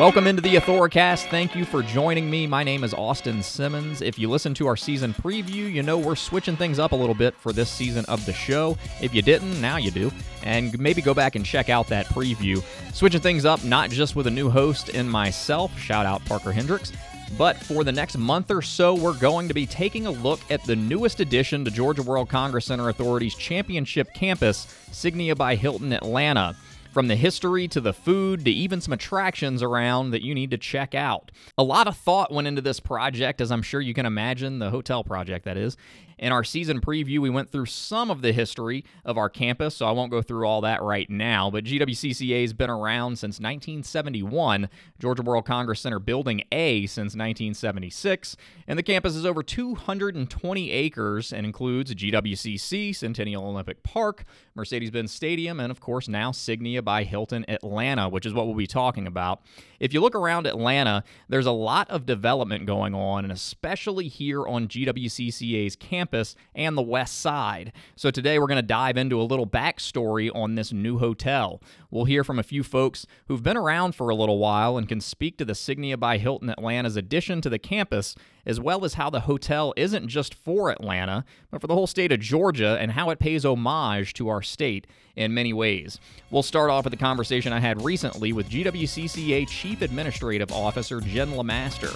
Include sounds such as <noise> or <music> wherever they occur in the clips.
Welcome into the Authoricast. Thank you for joining me. My name is Austin Simmons. If you listen to our season preview, you know we're switching things up a little bit for this season of the show. If you didn't, now you do. And maybe go back and check out that preview. Switching things up, not just with a new host and myself, shout out Parker Hendricks, but for the next month or so, we're going to be taking a look at the newest addition to Georgia World Congress Center Authority's championship campus, Signia by Hilton Atlanta. From the history to the food to even some attractions around that you need to check out. A lot of thought went into this project, as I'm sure you can imagine, the hotel project that is. In our season preview, we went through some of the history of our campus, so I won't go through all that right now. But GWCCA has been around since 1971, Georgia World Congress Center Building A since 1976, and the campus is over 220 acres and includes GWCC, Centennial Olympic Park, Mercedes Benz Stadium, and of course now Signia by Hilton Atlanta, which is what we'll be talking about. If you look around Atlanta, there's a lot of development going on, and especially here on GWCCA's campus and the west side. So today we're going to dive into a little backstory on this new hotel. We'll hear from a few folks who've been around for a little while and can speak to the Signia by Hilton Atlanta's addition to the campus as well as how the hotel isn't just for Atlanta, but for the whole state of Georgia and how it pays homage to our state in many ways. We'll start off with a conversation I had recently with GWCCA Chief Administrative Officer Jen Lemaster.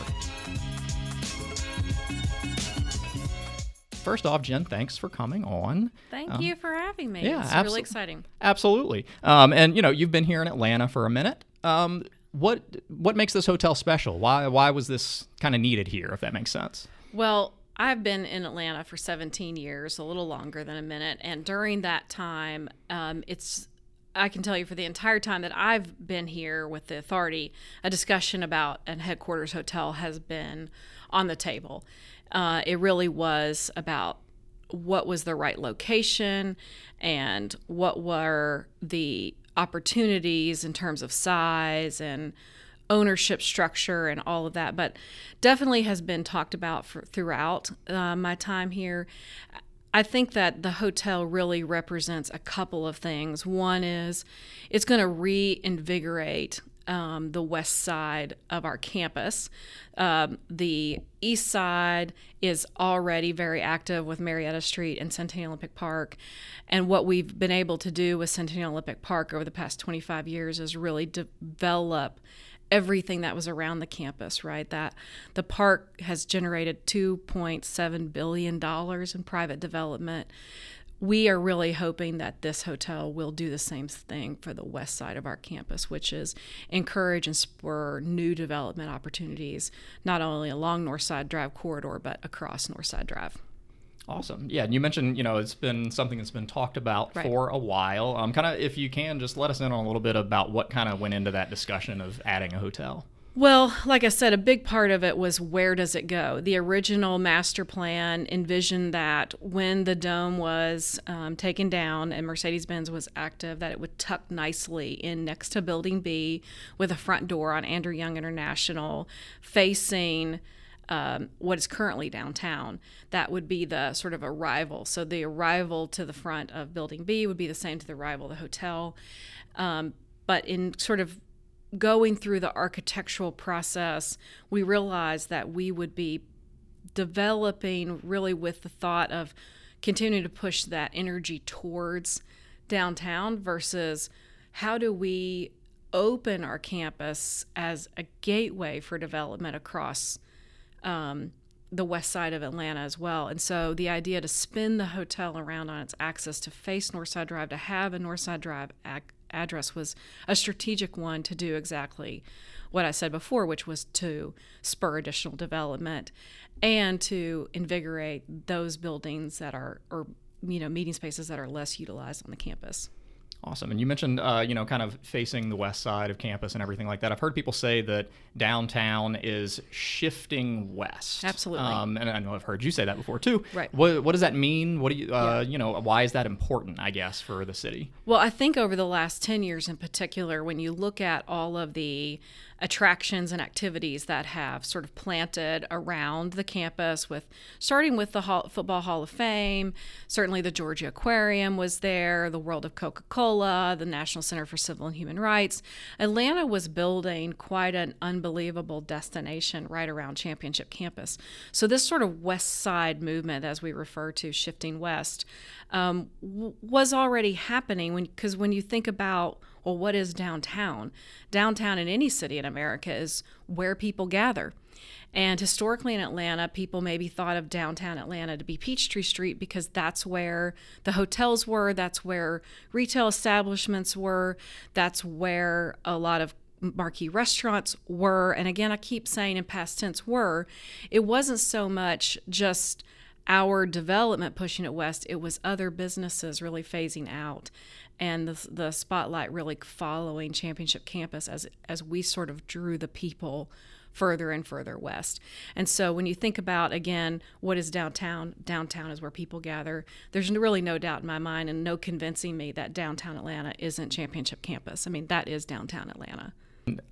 First off, Jen, thanks for coming on. Thank um, you for having me. Yeah, it's abso- really exciting. Absolutely. Um, and you know, you've been here in Atlanta for a minute. Um, what what makes this hotel special? Why why was this kind of needed here? If that makes sense. Well, I've been in Atlanta for 17 years, a little longer than a minute, and during that time, um, it's I can tell you for the entire time that I've been here with the authority, a discussion about a headquarters hotel has been on the table. Uh, it really was about what was the right location and what were the opportunities in terms of size and ownership structure and all of that, but definitely has been talked about for, throughout uh, my time here. I think that the hotel really represents a couple of things. One is it's going to reinvigorate um, the west side of our campus. Um, the east side is already very active with Marietta Street and Centennial Olympic Park. And what we've been able to do with Centennial Olympic Park over the past 25 years is really develop everything that was around the campus, right? That the park has generated 2.7 billion dollars in private development we are really hoping that this hotel will do the same thing for the west side of our campus, which is encourage and spur new development opportunities, not only along Northside Drive corridor, but across Northside Drive. Awesome. Yeah, and you mentioned, you know, it's been something that's been talked about right. for a while. Um, kind of, if you can, just let us in on a little bit about what kind of went into that discussion of adding a hotel. Well, like I said, a big part of it was where does it go? The original master plan envisioned that when the dome was um, taken down and Mercedes Benz was active, that it would tuck nicely in next to Building B with a front door on Andrew Young International facing. Um, what is currently downtown. That would be the sort of arrival. So the arrival to the front of Building B would be the same to the arrival of the hotel. Um, but in sort of going through the architectural process, we realized that we would be developing really with the thought of continuing to push that energy towards downtown versus how do we open our campus as a gateway for development across um, the west side of Atlanta as well. And so the idea to spin the hotel around on its axis to face Northside Drive, to have a Northside Drive ac- address was a strategic one to do exactly what I said before, which was to spur additional development and to invigorate those buildings that are, or, you know, meeting spaces that are less utilized on the campus. Awesome. And you mentioned, uh, you know, kind of facing the west side of campus and everything like that. I've heard people say that downtown is shifting west. Absolutely. Um, and I know I've heard you say that before too. Right. What, what does that mean? What do you, uh, yeah. you know, why is that important, I guess, for the city? Well, I think over the last 10 years in particular, when you look at all of the attractions and activities that have sort of planted around the campus with starting with the Hall, football hall of fame. Certainly the georgia aquarium was there the world of coca-cola the national center for civil and human rights. Atlanta was building quite an unbelievable destination right around championship campus. So this sort of west side movement as we refer to shifting west um, w- was already happening because when, when you think about well, what is downtown? Downtown in any city in America is where people gather. And historically in Atlanta, people maybe thought of downtown Atlanta to be Peachtree Street because that's where the hotels were, that's where retail establishments were, that's where a lot of marquee restaurants were. And again, I keep saying in past tense were. It wasn't so much just our development pushing it west, it was other businesses really phasing out and the, the spotlight really following championship campus as as we sort of drew the people further and further west. And so when you think about again what is downtown, downtown is where people gather. There's really no doubt in my mind and no convincing me that downtown Atlanta isn't championship campus. I mean, that is downtown Atlanta.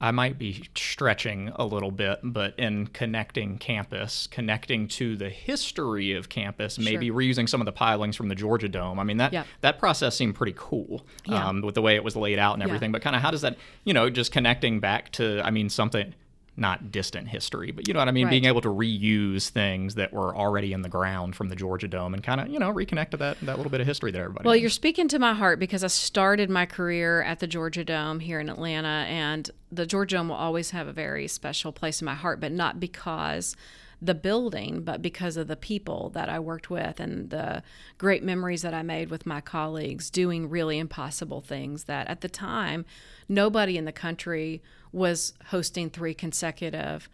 I might be stretching a little bit, but in connecting campus, connecting to the history of campus, maybe sure. reusing some of the pilings from the Georgia Dome. I mean that yep. that process seemed pretty cool yeah. um, with the way it was laid out and everything. Yeah. But kind of how does that, you know, just connecting back to, I mean, something not distant history, but you know what I mean? Right. Being able to reuse things that were already in the ground from the Georgia Dome and kind of, you know, reconnect to that, that little bit of history there, everybody. Well, you're speaking to my heart because I started my career at the Georgia Dome here in Atlanta, and the Georgia Dome will always have a very special place in my heart, but not because the building, but because of the people that I worked with and the great memories that I made with my colleagues doing really impossible things that at the time nobody in the country was hosting three consecutive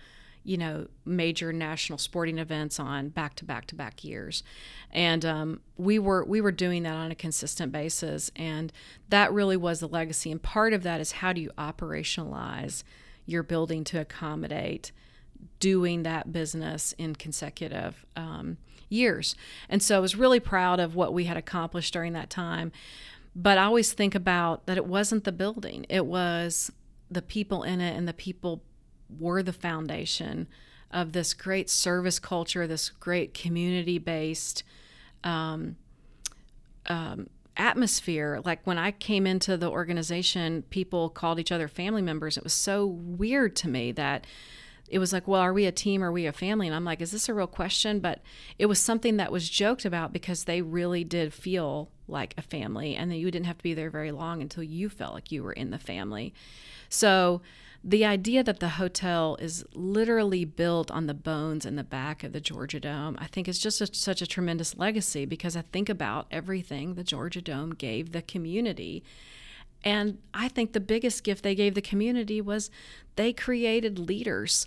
you know major national sporting events on back to back to back years and um, we were we were doing that on a consistent basis and that really was the legacy and part of that is how do you operationalize your building to accommodate doing that business in consecutive um, years. And so I was really proud of what we had accomplished during that time. But I always think about that it wasn't the building, it was the people in it, and the people were the foundation of this great service culture, this great community based um, um, atmosphere. Like when I came into the organization, people called each other family members. It was so weird to me that it was like, well, are we a team? Are we a family? And I'm like, is this a real question? But it was something that was joked about because they really did feel like a family, and that you didn't have to be there very long until you felt like you were in the family. So the idea that the hotel is literally built on the bones in the back of the Georgia Dome, I think is just a, such a tremendous legacy because I think about everything the Georgia Dome gave the community. And I think the biggest gift they gave the community was they created leaders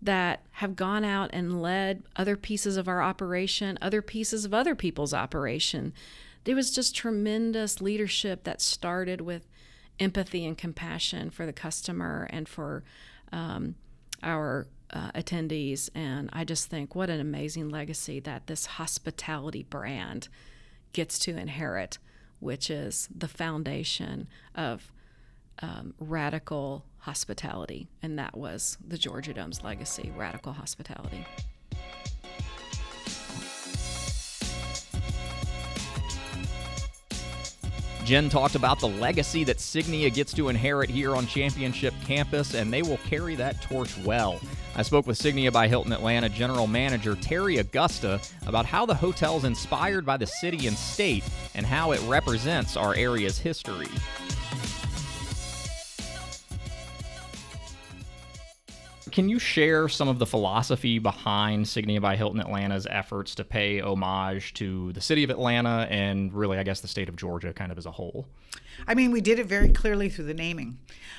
that have gone out and led other pieces of our operation, other pieces of other people's operation. There was just tremendous leadership that started with empathy and compassion for the customer and for um, our uh, attendees. And I just think what an amazing legacy that this hospitality brand gets to inherit, which is the foundation of um, radical hospitality, and that was the Georgia Dome's legacy radical hospitality. Jen talked about the legacy that Signia gets to inherit here on Championship Campus, and they will carry that torch well. I spoke with Signia by Hilton Atlanta General Manager Terry Augusta about how the hotel is inspired by the city and state and how it represents our area's history. Can you share some of the philosophy behind Signia by Hilton Atlanta's efforts to pay homage to the city of Atlanta and really, I guess, the state of Georgia kind of as a whole? I mean, we did it very clearly through the naming.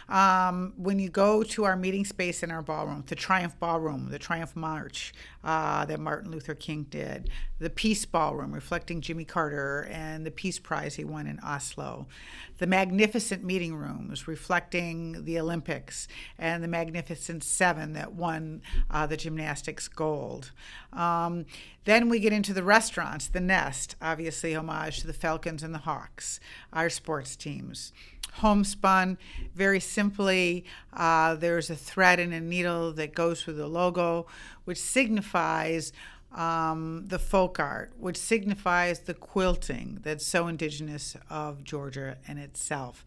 Um, when you go to our meeting space in our ballroom, the Triumph Ballroom, the Triumph March uh, that Martin Luther King did, the Peace Ballroom reflecting Jimmy Carter and the Peace Prize he won in Oslo, the magnificent meeting rooms reflecting the Olympics and the Magnificent Seven that won uh, the gymnastics gold. Um, then we get into the restaurants, the Nest, obviously homage to the Falcons and the Hawks, our sports teams. Homespun, very simply, uh, there's a thread and a needle that goes through the logo, which signifies um, the folk art, which signifies the quilting that's so indigenous of Georgia and itself.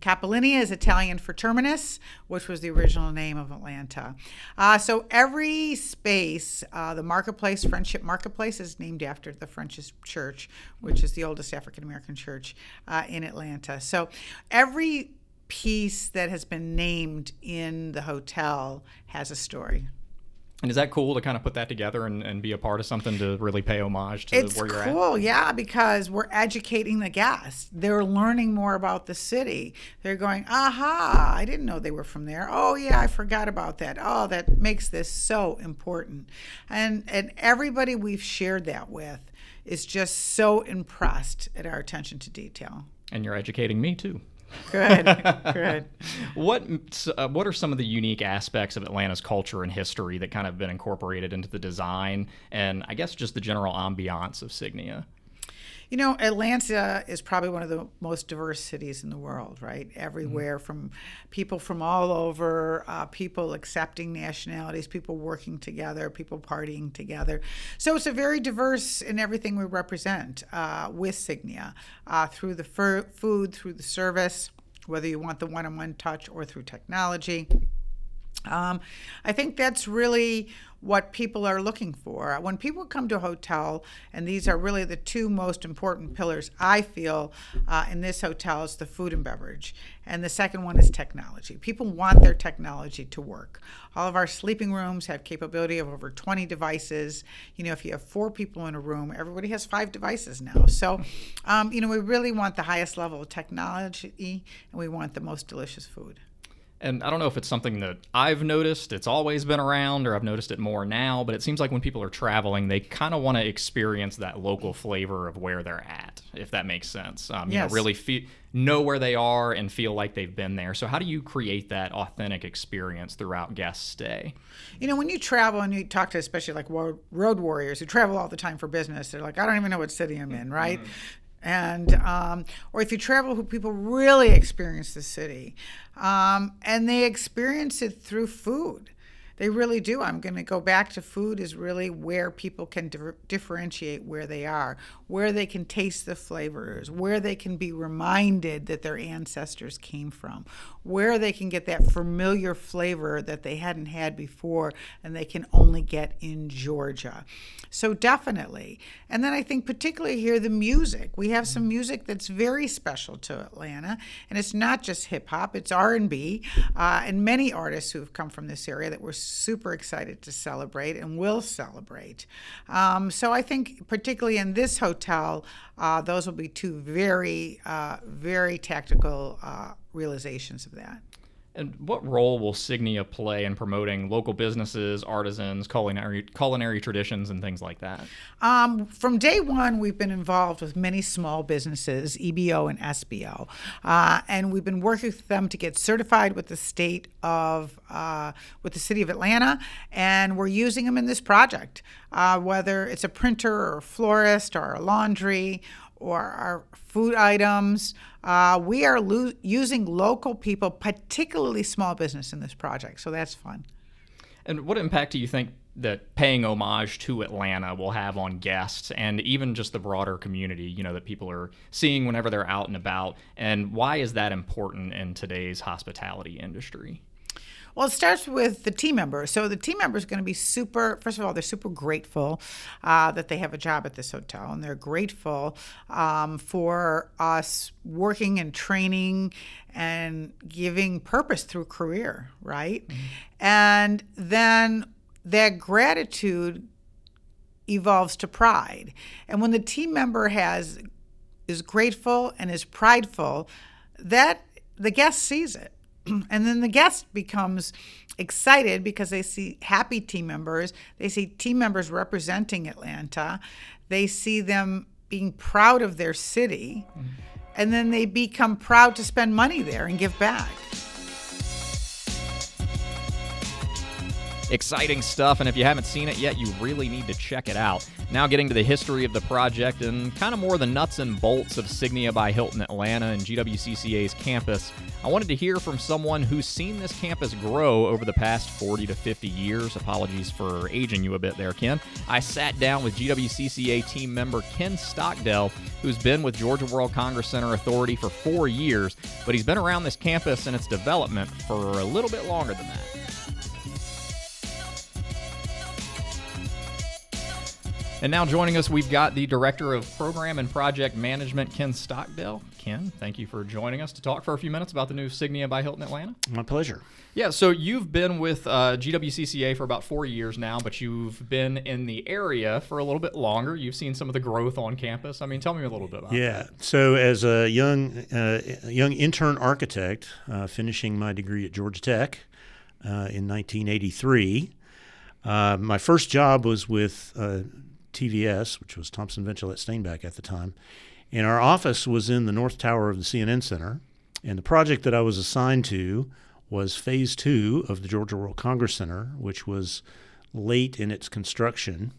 Capolinea is Italian for terminus, which was the original name of Atlanta. Uh, so every space, uh, the marketplace, Friendship Marketplace, is named after the Friendship Church, which is the oldest African American church uh, in Atlanta. So every piece that has been named in the hotel has a story. And is that cool to kind of put that together and, and be a part of something to really pay homage to it's where you're cool, at? yeah, because we're educating the guests. They're learning more about the city. They're going, aha, I didn't know they were from there. Oh, yeah, I forgot about that. Oh, that makes this so important. And, and everybody we've shared that with is just so impressed at our attention to detail. And you're educating me too. Good, good. <laughs> What uh, what are some of the unique aspects of Atlanta's culture and history that kind of been incorporated into the design and I guess just the general ambiance of Signia? You know, Atlanta is probably one of the most diverse cities in the world, right? Everywhere mm-hmm. from people from all over, uh, people accepting nationalities, people working together, people partying together. So it's a very diverse in everything we represent uh, with Signia uh, through the fur- food, through the service, whether you want the one on one touch or through technology. Um, I think that's really what people are looking for. When people come to a hotel, and these are really the two most important pillars I feel uh, in this hotel is the food and beverage, and the second one is technology. People want their technology to work. All of our sleeping rooms have capability of over 20 devices. You know, if you have four people in a room, everybody has five devices now. So, um, you know, we really want the highest level of technology, and we want the most delicious food and I don't know if it's something that I've noticed, it's always been around, or I've noticed it more now, but it seems like when people are traveling, they kind of want to experience that local flavor of where they're at, if that makes sense. Um, you know, really feel, know where they are and feel like they've been there. So, how do you create that authentic experience throughout guest stay? You know, when you travel and you talk to especially like road warriors who travel all the time for business, they're like, I don't even know what city I'm in, right? Mm-hmm and um, or if you travel who people really experience the city. Um, and they experience it through food they really do. I'm going to go back to food is really where people can di- differentiate where they are, where they can taste the flavors, where they can be reminded that their ancestors came from, where they can get that familiar flavor that they hadn't had before and they can only get in Georgia. So definitely. And then I think particularly here the music. We have some music that's very special to Atlanta, and it's not just hip hop; it's R and B, uh, and many artists who have come from this area that we're super excited to celebrate and will celebrate. Um, so I think particularly in this hotel, uh, those will be two very, uh, very tactical uh, realizations of that. And what role will Signia play in promoting local businesses, artisans, culinary culinary traditions, and things like that? Um, from day one, we've been involved with many small businesses, EBO and SBO, uh, and we've been working with them to get certified with the state of uh, with the city of Atlanta, and we're using them in this project, uh, whether it's a printer or a florist or a laundry or our food items. Uh, we are lo- using local people, particularly small business, in this project. So that's fun. And what impact do you think that paying homage to Atlanta will have on guests and even just the broader community, you know, that people are seeing whenever they're out and about? And why is that important in today's hospitality industry? Well, it starts with the team member. So the team member is going to be super, first of all, they're super grateful uh, that they have a job at this hotel, and they're grateful um, for us working and training and giving purpose through career, right? Mm-hmm. And then that gratitude evolves to pride. And when the team member has is grateful and is prideful, that the guest sees it <clears throat> and then the guest becomes excited because they see happy team members. They see team members representing Atlanta. They see them being proud of their city. Mm-hmm. And then they become proud to spend money there and give back. Exciting stuff, and if you haven't seen it yet, you really need to check it out. Now, getting to the history of the project and kind of more the nuts and bolts of Signia by Hilton Atlanta and GWCCA's campus, I wanted to hear from someone who's seen this campus grow over the past 40 to 50 years. Apologies for aging you a bit there, Ken. I sat down with GWCCA team member Ken Stockdale, who's been with Georgia World Congress Center Authority for four years, but he's been around this campus and its development for a little bit longer than that. And now joining us, we've got the Director of Program and Project Management, Ken Stockdale. Ken, thank you for joining us to talk for a few minutes about the new Signia by Hilton Atlanta. My pleasure. Yeah, so you've been with uh, GWCCA for about four years now, but you've been in the area for a little bit longer. You've seen some of the growth on campus. I mean, tell me a little bit about that. yeah. that. So, as a young uh, young intern architect, uh, finishing my degree at Georgia Tech uh, in 1983, uh, my first job was with uh, TVS, which was Thompson Ventulett Stainback at the time, and our office was in the North Tower of the CNN Center. And the project that I was assigned to was phase two of the Georgia World Congress Center, which was late in its construction.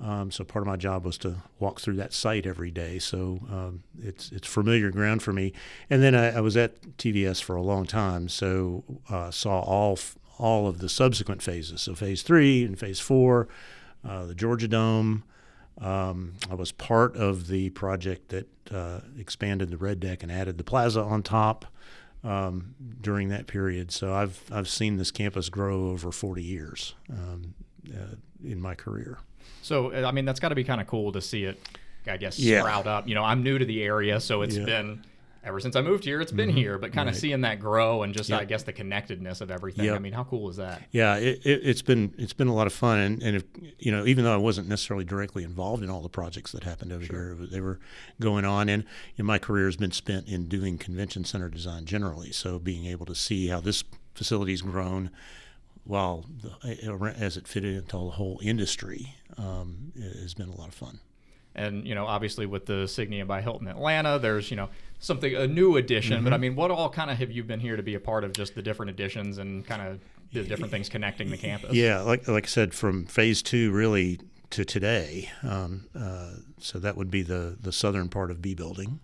Um, so part of my job was to walk through that site every day. So um, it's it's familiar ground for me. And then I, I was at TVS for a long time, so uh, saw all all of the subsequent phases. So phase three and phase four, uh, the Georgia Dome. Um, I was part of the project that uh, expanded the red deck and added the plaza on top um, during that period. So I've I've seen this campus grow over 40 years um, uh, in my career. So I mean, that's got to be kind of cool to see it. I guess yeah. sprout up. You know, I'm new to the area, so it's yeah. been ever since I moved here, it's been mm-hmm. here, but kind of right. seeing that grow and just yep. I guess the connectedness of everything. Yep. I mean, how cool is that? Yeah, it, has it, been it's been a lot of fun, and, and if, you know, even though I wasn't necessarily directly involved in all the projects that happened over sure. here, they were going on, and you know, my career has been spent in doing convention center design generally. So being able to see how this facility's grown. While the, as it fitted into the whole industry, um, has been a lot of fun. And you know, obviously with the Signia by Hilton Atlanta, there's you know something a new addition. Mm-hmm. But I mean, what all kind of have you been here to be a part of just the different additions and kind of the different things connecting the campus? Yeah, like like I said, from phase two really to today. Um, uh, so that would be the the southern part of B building.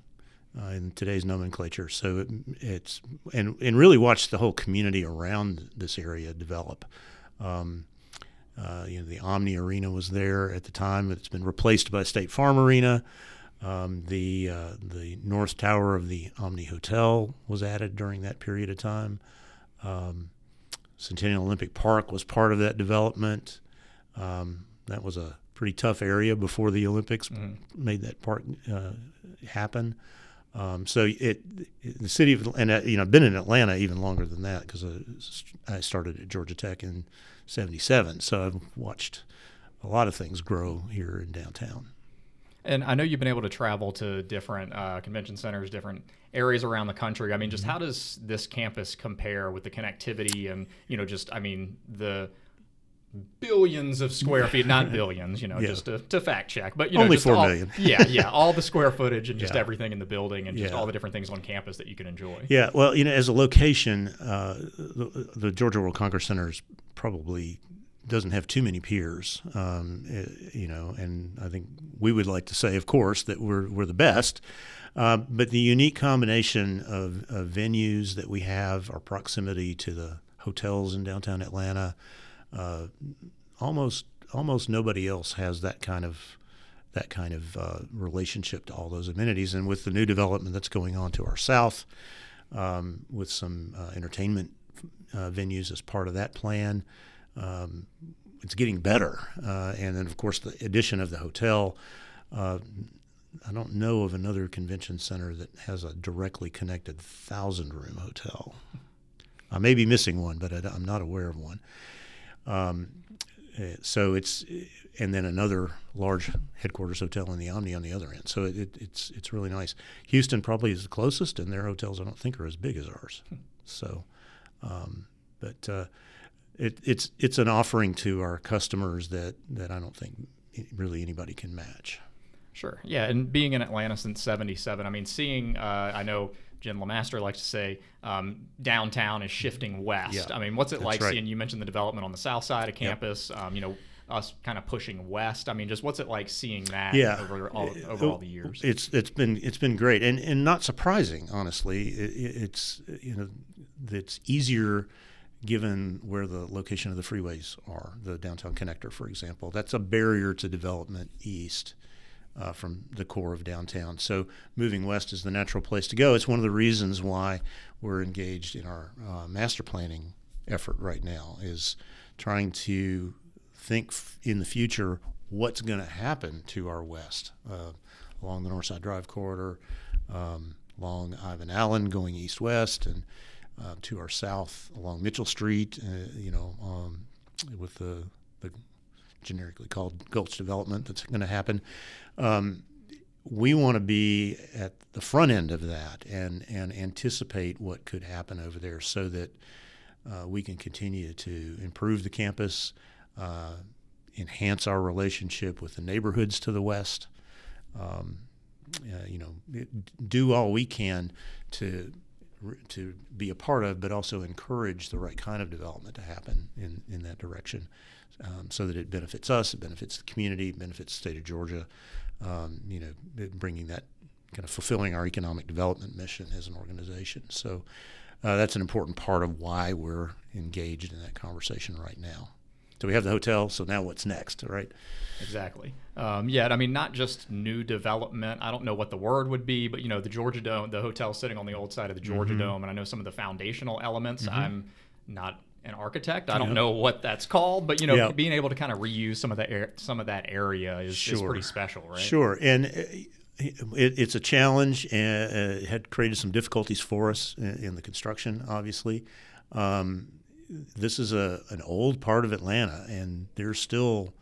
Uh, in today's nomenclature, so it, it's and and really watch the whole community around this area develop. Um, uh, you know, the Omni Arena was there at the time. It's been replaced by State Farm Arena. Um, the uh, the north tower of the Omni Hotel was added during that period of time. Um, Centennial Olympic Park was part of that development. Um, that was a pretty tough area before the Olympics mm-hmm. made that park uh, happen. Um, so it, it, the city of and uh, you know I've been in Atlanta even longer than that because I, I started at Georgia Tech in '77. So I've watched a lot of things grow here in downtown. And I know you've been able to travel to different uh, convention centers, different areas around the country. I mean, just mm-hmm. how does this campus compare with the connectivity and you know, just I mean the billions of square feet, not <laughs> billions, you know, yeah. just to, to, fact check, but you know, only just four all, million. <laughs> yeah, yeah, all the <laughs> square footage and just yeah. everything in the building and just yeah. all the different things on campus that you can enjoy. Yeah, well, you know, as a location, uh, the, the, Georgia World Congress Center is probably doesn't have too many peers, um, eh, you know, and I think we would like to say, of course, that we're we're the best. Uh, but the unique combination of, of, venues that we have, our proximity to the hotels in downtown Atlanta, uh, almost almost nobody else has that kind of that kind of uh, relationship to all those amenities. And with the new development that's going on to our south, um, with some uh, entertainment uh, venues as part of that plan um, it's getting better. Uh, and then, of course, the addition of the hotel. I don't know of another convention center that has a directly connected thousand room hotel. I may be missing one, but I, am not aware of one. Um, eh, so it's and then another large headquarters hotel in the Omni on the other end. So it, it, it's it's really nice. Houston probably is the closest, and their hotels I don't think are as big as ours. So, um, but uh, it, it's it's an offering to our customers that that I don't think really anybody can match. Sure. Yeah, and being in Atlanta since '77, I mean, seeing uh, I know Jen Lemaster likes to say um, downtown is shifting west. Yeah, I mean, what's it that's like right. seeing? You mentioned the development on the south side of campus. Um, you know, us kind of pushing west. I mean, just what's it like seeing that yeah. over all, over all the years? It's it's been it's been great and and not surprising, honestly. It- it's you know it's easier given where the location of the freeways are. The downtown connector, for example, that's a barrier to development east. Uh, from the core of downtown. So moving west is the natural place to go. It's one of the reasons why we're engaged in our uh, master planning effort right now is trying to think f- in the future what's going to happen to our west uh, along the Northside Drive corridor, um, along Ivan Allen going east west, and uh, to our south along Mitchell Street. Uh, you know, um, with the the generically called Gulch development that's going to happen. Um, we want to be at the front end of that and and anticipate what could happen over there so that uh, we can continue to improve the campus, uh, enhance our relationship with the neighborhoods to the west. Um, uh, you know, do all we can to to be a part of, but also encourage the right kind of development to happen in, in that direction, um, so that it benefits us, it benefits the community, it benefits the state of Georgia. Um, you know, bringing that kind of fulfilling our economic development mission as an organization. So uh, that's an important part of why we're engaged in that conversation right now. So we have the hotel. So now what's next, right? Exactly. Um, yeah, I mean, not just new development. I don't know what the word would be, but you know, the Georgia Dome, the hotel sitting on the old side of the Georgia Mm-hmm. Dome, and I know some of the foundational elements. I'm not an architect. I don't know what that's called, but you know, Yeah. being able to kind of reuse some of the air, some of that area is, is pretty special, right? Sure, and uh, it, it's a challenge, and uh, it had created some difficulties for us in, in the construction. Obviously, um, this is a an old part of Atlanta, and there's still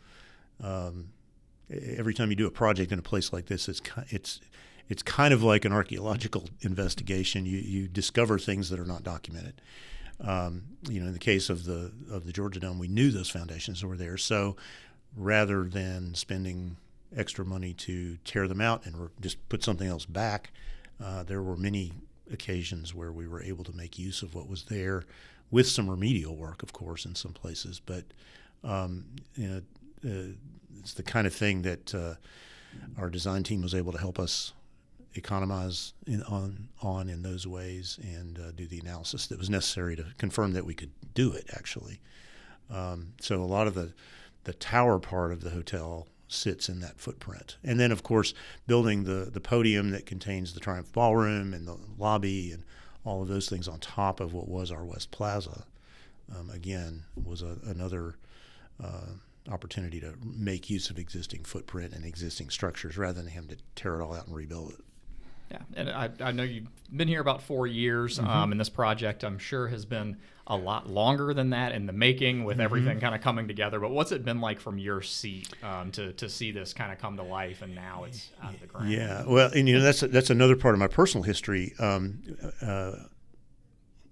um, every time you do a project in a place like this, it's it's it's kind of like an archaeological investigation. You you discover things that are not documented. Um, you know, in the case of the of the Georgia Dome, we knew those foundations were there. So, rather than spending extra money to tear them out and re- just put something else back, uh, there were many occasions where we were able to make use of what was there, with some remedial work, of course, in some places. But um, you know, uh, it's the kind of thing that uh, our design team was able to help us economize in, on on in those ways and uh, do the analysis that was necessary to confirm that we could do it actually. Um, so a lot of the the tower part of the hotel sits in that footprint, and then of course building the the podium that contains the Triumph Ballroom and the lobby and all of those things on top of what was our West Plaza. Um, again, was a, another uh, opportunity to make use of existing footprint and existing structures rather than having to tear it all out and rebuild it. Yeah, and I, I know you've been here about four years, Mm-hmm. um, and this project I'm sure has been a lot longer than that in the making, Mm-hmm. with everything kind of coming together. But what's it been like from your seat um, to to see this kind of come to life, and now it's out of the ground? Yeah, well, and you know that's that's another part of my personal history. Um, uh,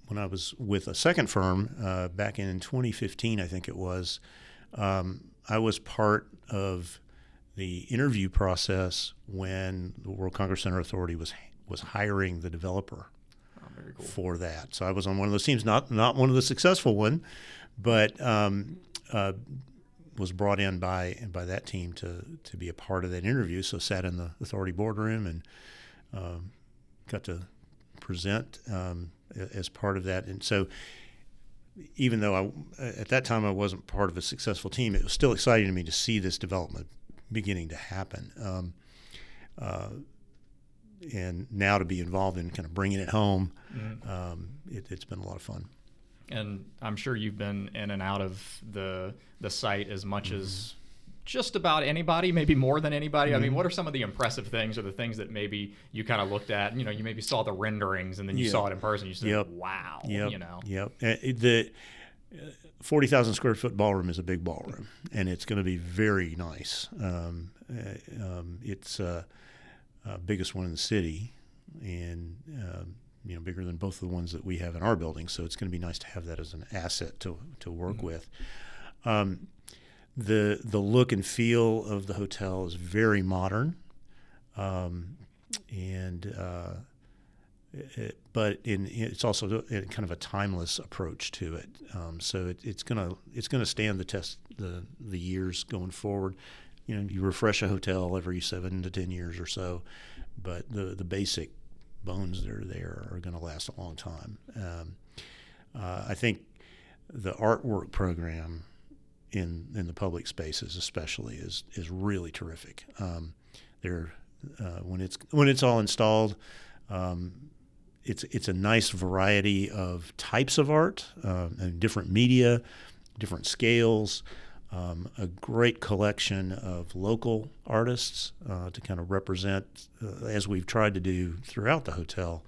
when I was with a second firm uh, back in 2015, I think it was, um, I was part of the interview process when the World Congress Center Authority was was hiring the developer Oh, cool. for that. So I was on one of those teams, not not one of the successful one, but um, uh, was brought in by by that team to to be a part of that interview. So sat in the authority boardroom and um, got to present um, as part of that. And so even though I at that time I wasn't part of a successful team, it was still exciting to me to see this development beginning to happen. Um, uh, and now to be involved in kind of bringing it home, um, it, it's been a lot of fun. And I'm sure you've been in and out of the the site as much Mm-hmm. as just about anybody, maybe more than anybody. I mean, Mm-hmm. what are some of the impressive things or the things that maybe you kind of looked at? You know, you maybe saw the renderings and then you Yeah. saw it in person. You said, Yep. "Wow!" Yep. You know, Yep. Uh, The forty thousand square foot ballroom is a big ballroom, and it's going to be very nice. Um, uh, um, it's uh, uh, biggest one in the city, and um, you know bigger than both of the ones that we have in our building. So it's going to be nice to have that as an asset to to work with. Um, the the look and feel of the hotel is very modern, um, and uh, but in, it's also kind of a timeless approach to it. Um, so it, it's gonna it's gonna stand the test the the years going forward. You know, you refresh a hotel every seven to ten years or so, but the the basic bones that are there are going to last a long time. Um, uh, I think the artwork program in in the public spaces, especially, is is really terrific. Um, there, uh, when it's when it's all installed, um, it's it's a nice variety of types of art um, and different media, different scales. Um, a great collection of local artists uh, to kind of represent, uh, as we've tried to do throughout the hotel,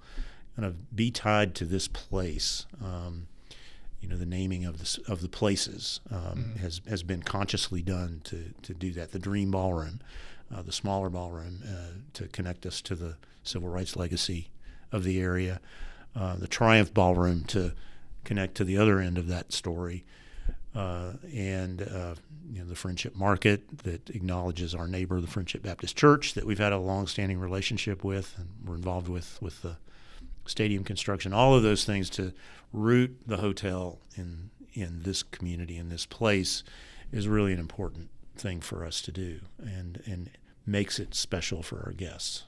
kind of be tied to this place. Um, you know, the naming of the of the places um, mm-hmm. has has been consciously done to to do that. The Dream Ballroom, uh, the smaller ballroom, uh, to connect us to the civil rights legacy of the area. Uh, the Triumph Ballroom to connect to the other end of that story. Uh, and uh, you know the Friendship Market that acknowledges our neighbor, the Friendship Baptist Church, that we've had a long-standing relationship with, and we're involved with with the stadium construction. All of those things to root the hotel in in this community in this place is really an important thing for us to do, and and makes it special for our guests.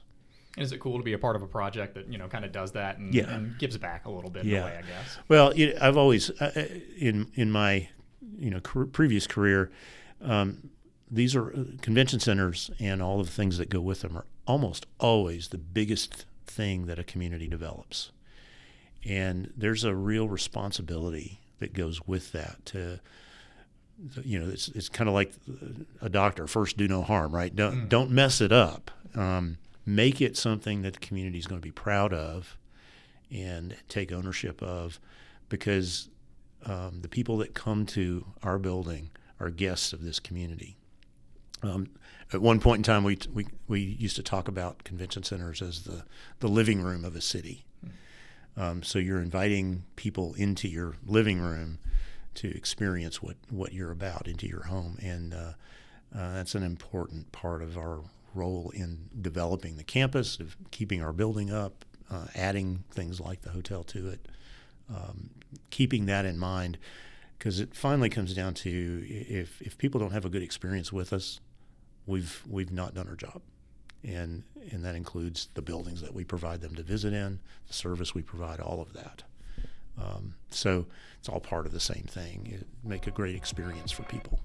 And is it cool to be a part of a project that you know kind of does that and, yeah. and gives back a little bit? Yeah, way, I guess. Well, it, I've always uh, uh, in in my you know previous career, um, these are uh, convention centers and all of the things that go with them are almost always the biggest thing that a community develops, and there's a real responsibility that goes with that to you know it's it's kind of like a doctor first do no harm right don't mm. don't mess it up um, make it something that the community is going to be proud of and take ownership of because um, the people that come to our building are guests of this community. Um, at one point in time, we, we, we used to talk about convention centers as the, the living room of a city. Um, so you're inviting people into your living room to experience what, what you're about into your home. And uh, uh, that's an important part of our role in developing the campus, of keeping our building up, uh, adding things like the hotel to it, um, keeping that in mind, because it finally comes down to if if people don't have a good experience with us, we've we've not done our job, and and that includes the buildings that we provide them to visit in, the service we provide, all of that. Um, so it's all part of the same thing. It make a great experience for people.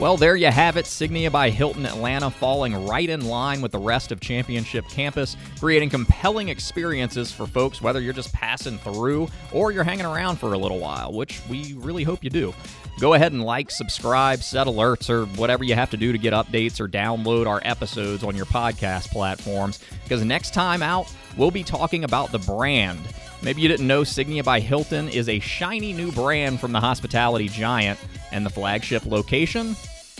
Well, there you have it. Signia by Hilton Atlanta falling right in line with the rest of Championship Campus, creating compelling experiences for folks, whether you're just passing through or you're hanging around for a little while, which we really hope you do. Go ahead and like, subscribe, set alerts, or whatever you have to do to get updates or download our episodes on your podcast platforms, because next time out, we'll be talking about the brand. Maybe you didn't know Signia by Hilton is a shiny new brand from the hospitality giant, and the flagship location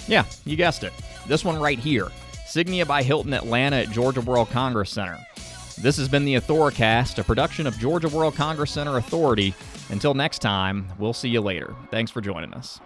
yeah, you guessed it. This one right here Signia by Hilton Atlanta at Georgia World Congress Center. This has been the Authoricast, a production of Georgia World Congress Center Authority. Until next time, we'll see you later. Thanks for joining us.